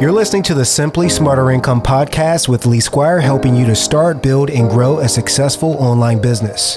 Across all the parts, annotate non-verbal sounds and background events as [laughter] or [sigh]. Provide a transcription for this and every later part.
You're listening to the Simply Smarter Income podcast with Lee Squire, helping you to start, build, and grow a successful online business.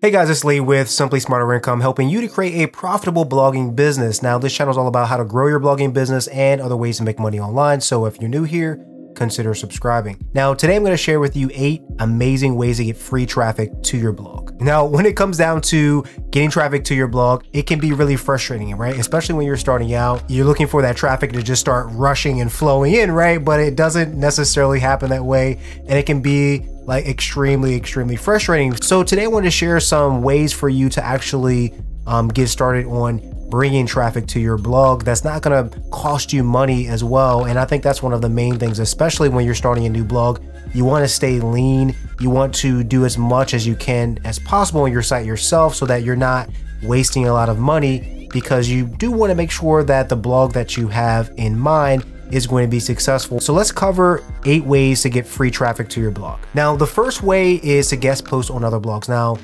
Hey guys, it's Lee with Simply Smarter Income, helping you to create a profitable blogging business. Now, this channel is all about how to grow your blogging business and other ways to make money online. So, if you're new here, consider subscribing. Now, today I'm going to share with you eight amazing ways to get free traffic to your blog. Now, [laughs] when it comes down to getting traffic to your blog, it can be really frustrating, right? Especially when you're starting out, you're looking for that traffic to just start rushing and flowing in, right? But it doesn't necessarily happen that way. And it can be like extremely, extremely frustrating. So today I want to share some ways for you to actually um, get started on bringing traffic to your blog that's not going to cost you money as well. And I think that's one of the main things, especially when you're starting a new blog. You want to stay lean. You want to do as much as you can as possible on your site yourself so that you're not wasting a lot of money because you do want to make sure that the blog that you have in mind is going to be successful. So let's cover eight ways to get free traffic to your blog. Now, the first way is to guest post on other blogs. Now,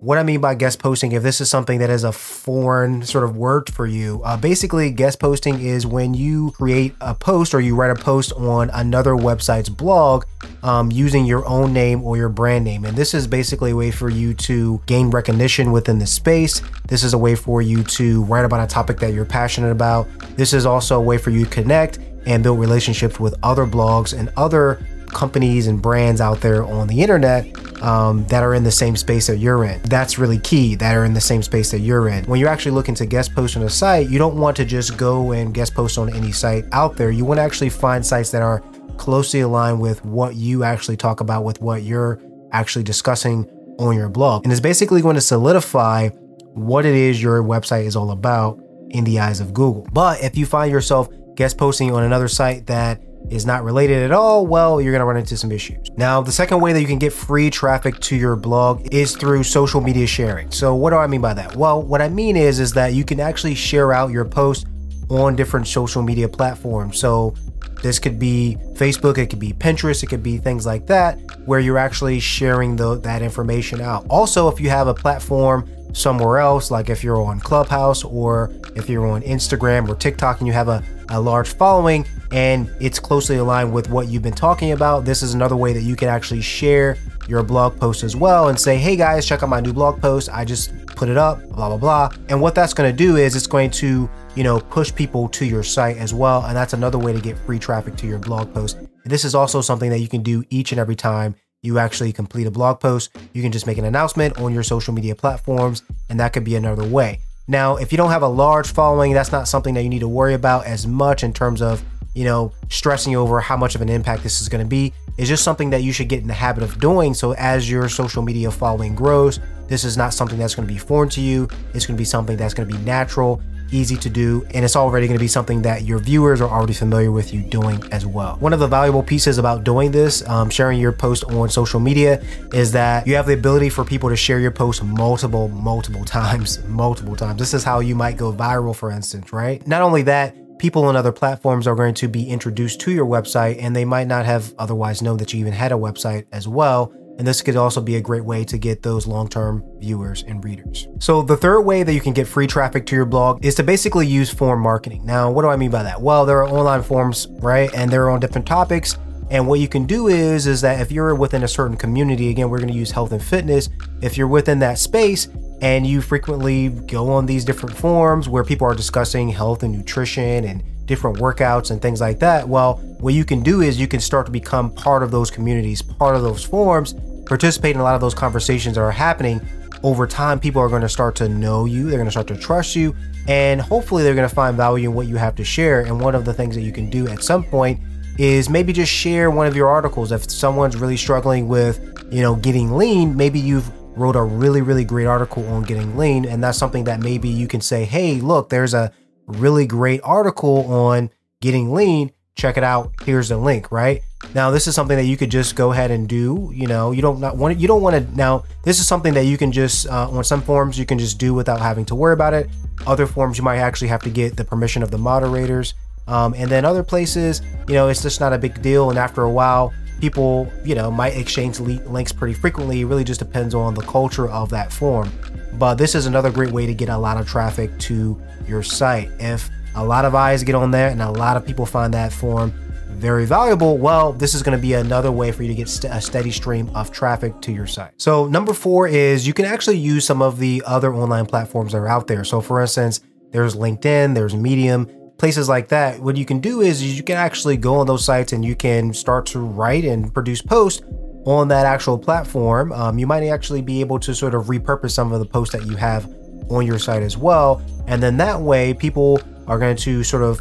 what I mean by guest posting, if this is something that is a foreign sort of word for you, uh, basically guest posting is when you create a post or you write a post on another website's blog um, using your own name or your brand name. And this is basically a way for you to gain recognition within the space. This is a way for you to write about a topic that you're passionate about. This is also a way for you to connect and build relationships with other blogs and other companies and brands out there on the internet um, that are in the same space that you're in. That's really key, that are in the same space that you're in. When you're actually looking to guest post on a site, you don't want to just go and guest post on any site out there. You want to actually find sites that are closely aligned with what you actually talk about, with what you're actually discussing on your blog. And it's basically going to solidify what it is your website is all about in the eyes of Google. But if you find yourself guest posting on another site that is not related at all, well, you're gonna run into some issues. Now, the second way that you can get free traffic to your blog is through social media sharing. So what do I mean by that? Well, what I mean is, is that you can actually share out your post on different social media platforms. So this could be Facebook, it could be Pinterest, it could be things like that, where you're actually sharing the, that information out. Also, if you have a platform somewhere else, like if you're on Clubhouse or if you're on Instagram or TikTok and you have a, a large following and it's closely aligned with what you've been talking about, this is another way that you can actually share your blog post as well and say, hey guys, check out my new blog post. I just put it up, blah, blah, blah. And what that's going to do is it's going to, you know, push people to your site as well. And that's another way to get free traffic to your blog post. This is also something that you can do each and every time you actually complete a blog post. You can just make an announcement on your social media platforms, and that could be another way. Now, if you don't have a large following, that's not something that you need to worry about as much in terms of, you know, stressing over how much of an impact this is going to be. It's just something that you should get in the habit of doing. So as your social media following grows, this is not something that's going to be foreign to you. It's going to be something that's going to be natural easy to do, and it's already going to be something that your viewers are already familiar with you doing as well. One of the valuable pieces about doing this, um, sharing your post on social media, is that you have the ability for people to share your post multiple, multiple [laughs] times, multiple times. This is how you might go viral, for instance, right? Not only that, people on other platforms are going to be introduced to your website and they might not have otherwise known that you even had a website as well. And this could also be a great way to get those long term viewers and readers. So, the third way that you can get free traffic to your blog is to basically use form marketing. Now, what do I mean by that? Well, there are online forums, right? And they're on different topics. And what you can do is, is that if you're within a certain community, again, we're going to use health and fitness. If you're within that space and you frequently go on these different forums where people are discussing health and nutrition and different workouts and things like that, well, what you can do is you can start to become part of those communities, part of those forums, participate in a lot of those conversations that are happening, over time, people are going to start to know you. They're going to start to trust you. And hopefully, they're going to find value in what you have to share. And one of the things that you can do at some point is maybe just share one of your articles. If someone's really struggling with, you know, getting lean, maybe you've wrote a really, really great article on getting lean. And that's something that maybe you can say, hey, look, there's a really great article on getting lean. Check it out. Here's the link, right? Now, this is something that you could just go ahead and do. You know, you don't not want it. you don't want to. Now, this is something that you can just uh, on some forms you can just do without having to worry about it. Other forms you might actually have to get the permission of the moderators. Um, and then other places, you know, it's just not a big deal. And after a while, people, you know, might exchange links pretty frequently. It really just depends on the culture of that forum. But this is another great way to get a lot of traffic to your site. If a lot of eyes get on there and a lot of people find that forum very valuable, well, this is going to be another way for you to get st a steady stream of traffic to your site. So number four is you can actually use some of the other online platforms that are out there. So for instance, there's LinkedIn, there's Medium, places like that. What you can do is you can actually go on those sites and you can start to write and produce posts on that actual platform. Um, you might actually be able to sort of repurpose some of the posts that you have on your site as well. And then that way people are going to sort of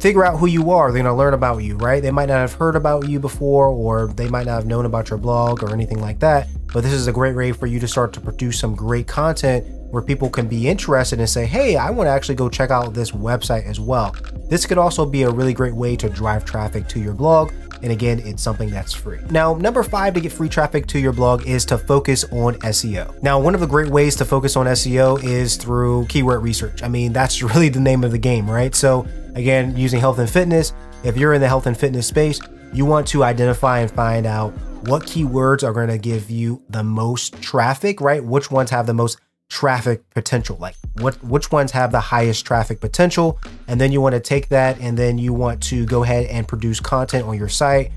figure out who you are. They're going to learn about you, right? They might not have heard about you before, or they might not have known about your blog or anything like that. But this is a great way for you to start to produce some great content where people can be interested and say, hey, I want to actually go check out this website as well. This could also be a really great way to drive traffic to your blog. And again, it's something that's free. Now, number five to get free traffic to your blog is to focus on SEO. Now, one of the great ways to focus on SEO is through keyword research. I mean, [laughs] that's really the name of the game, right? So Again, using health and fitness, if you're in the health and fitness space, you want to identify and find out what keywords are going to give you the most traffic, right? Which ones have the most traffic potential? Like what which ones have the highest traffic potential? And then you want to take that and then you want to go ahead and produce content on your site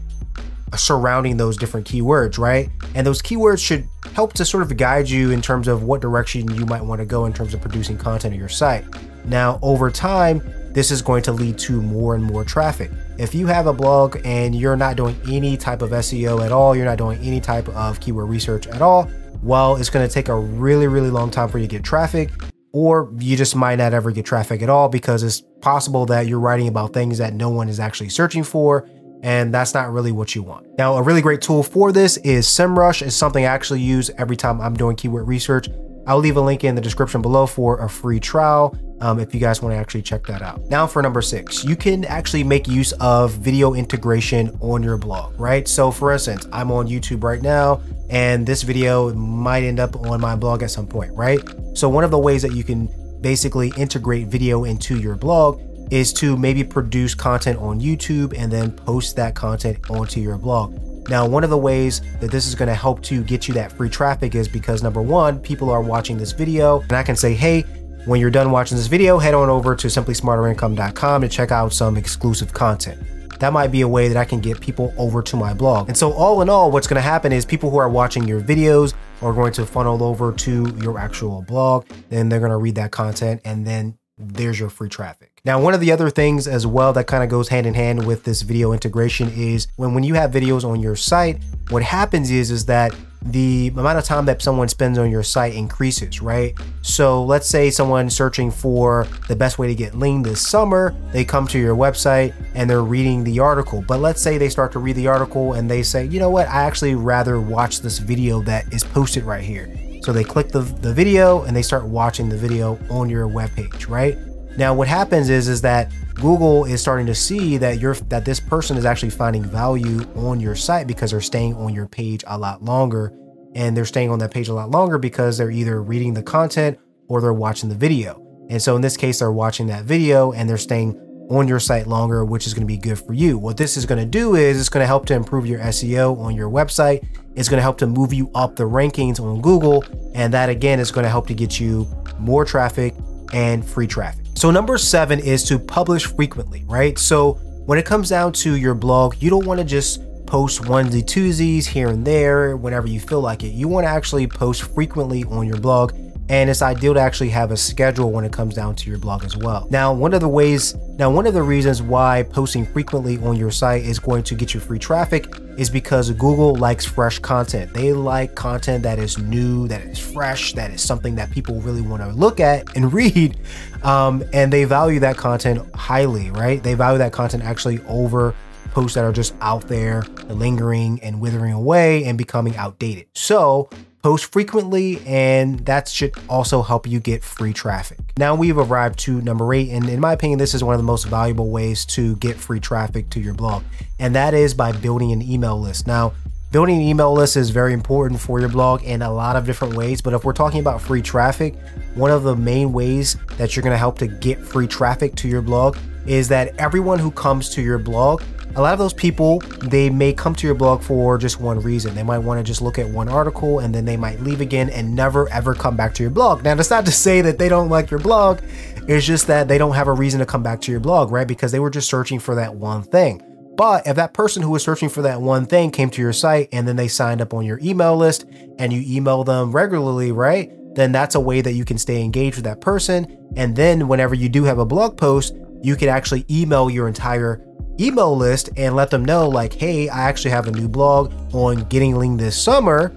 uh, surrounding those different keywords, right? And those keywords should help to sort of guide you in terms of what direction you might want to go in terms of producing content on your site. Now, over time, this is going to lead to more and more traffic. If you have a blog and you're not doing any type of SEO at all, you're not doing any type of keyword research at all, well, it's to take a really, really long time for you to get traffic, or you just might not ever get traffic at all because it's possible that you're writing about things that no one is actually searching for. And that's not really what you want. Now, a really great tool for this is SEMrush. It's something I actually use every time I'm doing keyword research. I'll leave a link in the description below for a free trial um, if you guys want to actually check that out. Now for number six, you can actually make use of video integration on your blog, right? So for instance, I'm on YouTube right now and this video might end up on my blog at some point, right? So one of the ways that you can basically integrate video into your blog is to maybe produce content on YouTube and then post that content onto your blog. Now, one of the ways that this is going to help to get you that free traffic is because number one, people are watching this video and I can say, hey, when you're done watching this video, head on over to simplysmarterincome.com to check out some exclusive content. That might be a way that I can get people over to my blog. And so all in all, what's gonna happen is people who are watching your videos are going to funnel over to your actual blog. Then they're gonna read that content and then there's your free traffic. Now, one of the other things as well that kind of goes hand in hand with this video integration is when, when you have videos on your site, what happens is, is that the amount of time that someone spends on your site increases, right? So let's say someone searching for the best way to get lean this summer, they come to your website and they're reading the article. But let's say they start to read the article and they say, you know what, I actually rather watch this video that is posted right here. So they click the, the video and they start watching the video on your webpage, right? Now what happens is is that Google is starting to see that you're that this person is actually finding value on your site because they're staying on your page a lot longer and they're staying on that page a lot longer because they're either reading the content or they're watching the video. And so in this case they're watching that video and they're staying on your site longer, which is going to be good for you. What this is going to do is it's going to help to improve your SEO on your website. It's going to help to move you up the rankings on Google. And that again is going to help to get you more traffic and free traffic. So number seven is to publish frequently, right? So when it comes down to your blog, you don't want to just post onesie twosies here and there whenever you feel like it. You want to actually post frequently on your blog and it's ideal to actually have a schedule when it comes down to your blog as well. Now, one of the ways, now one of the reasons why posting frequently on your site is going to get you free traffic is because Google likes fresh content. They like content that is new, that is fresh, that is something that people really want to look at and [laughs] read. Um, and they value that content highly, right? They value that content actually over posts that are just out there lingering and withering away and becoming outdated. So post frequently, and that should also help you get free traffic. Now we've arrived to number eight, and in my opinion, this is one of the most valuable ways to get free traffic to your blog, and that is by building an email list. Now, Building an email list is very important for your blog in a lot of different ways, but if we're talking about free traffic, one of the main ways that you're going to help to get free traffic to your blog is that everyone who comes to your blog a lot of those people, they may come to your blog for just one reason. They might want to just look at one article and then they might leave again and never ever come back to your blog. Now, that's not to say that they don't like your blog. It's just that they don't have a reason to come back to your blog, right? Because they were just searching for that one thing. But if that person who was searching for that one thing came to your site and then they signed up on your email list and you email them regularly, right? Then that's a way that you can stay engaged with that person. And then whenever you do have a blog post, you can actually email your entire email list and let them know like, hey, I actually have a new blog on getting lean this summer.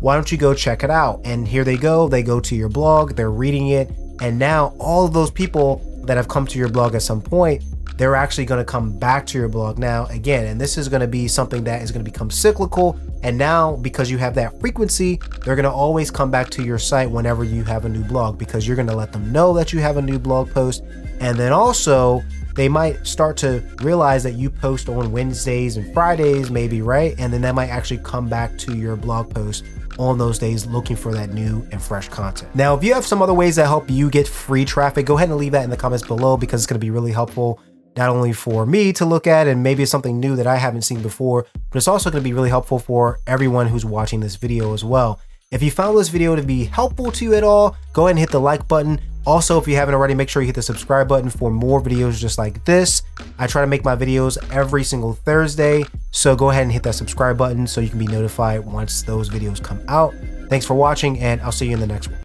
Why don't you go check it out? And here they go. They go to your blog, they're reading it. And now all of those people that have come to your blog at some point, they're actually going to come back to your blog now again. And this is going to be something that is going to become cyclical. And now, because you have that frequency, they're going to always come back to your site whenever you have a new blog because you're going to let them know that you have a new blog post. And then also, they might start to realize that you post on Wednesdays and Fridays, maybe, right? And then that might actually come back to your blog post on those days looking for that new and fresh content. Now, if you have some other ways that help you get free traffic, go ahead and leave that in the comments below because it's to be really helpful not only for me to look at and maybe it's something new that I haven't seen before, but it's also to be really helpful for everyone who's watching this video as well. If you found this video to be helpful to you at all, go ahead and hit the like button. Also, if you haven't already, make sure you hit the subscribe button for more videos just like this. I try to make my videos every single Thursday, so go ahead and hit that subscribe button so you can be notified once those videos come out. Thanks for watching, and I'll see you in the next one.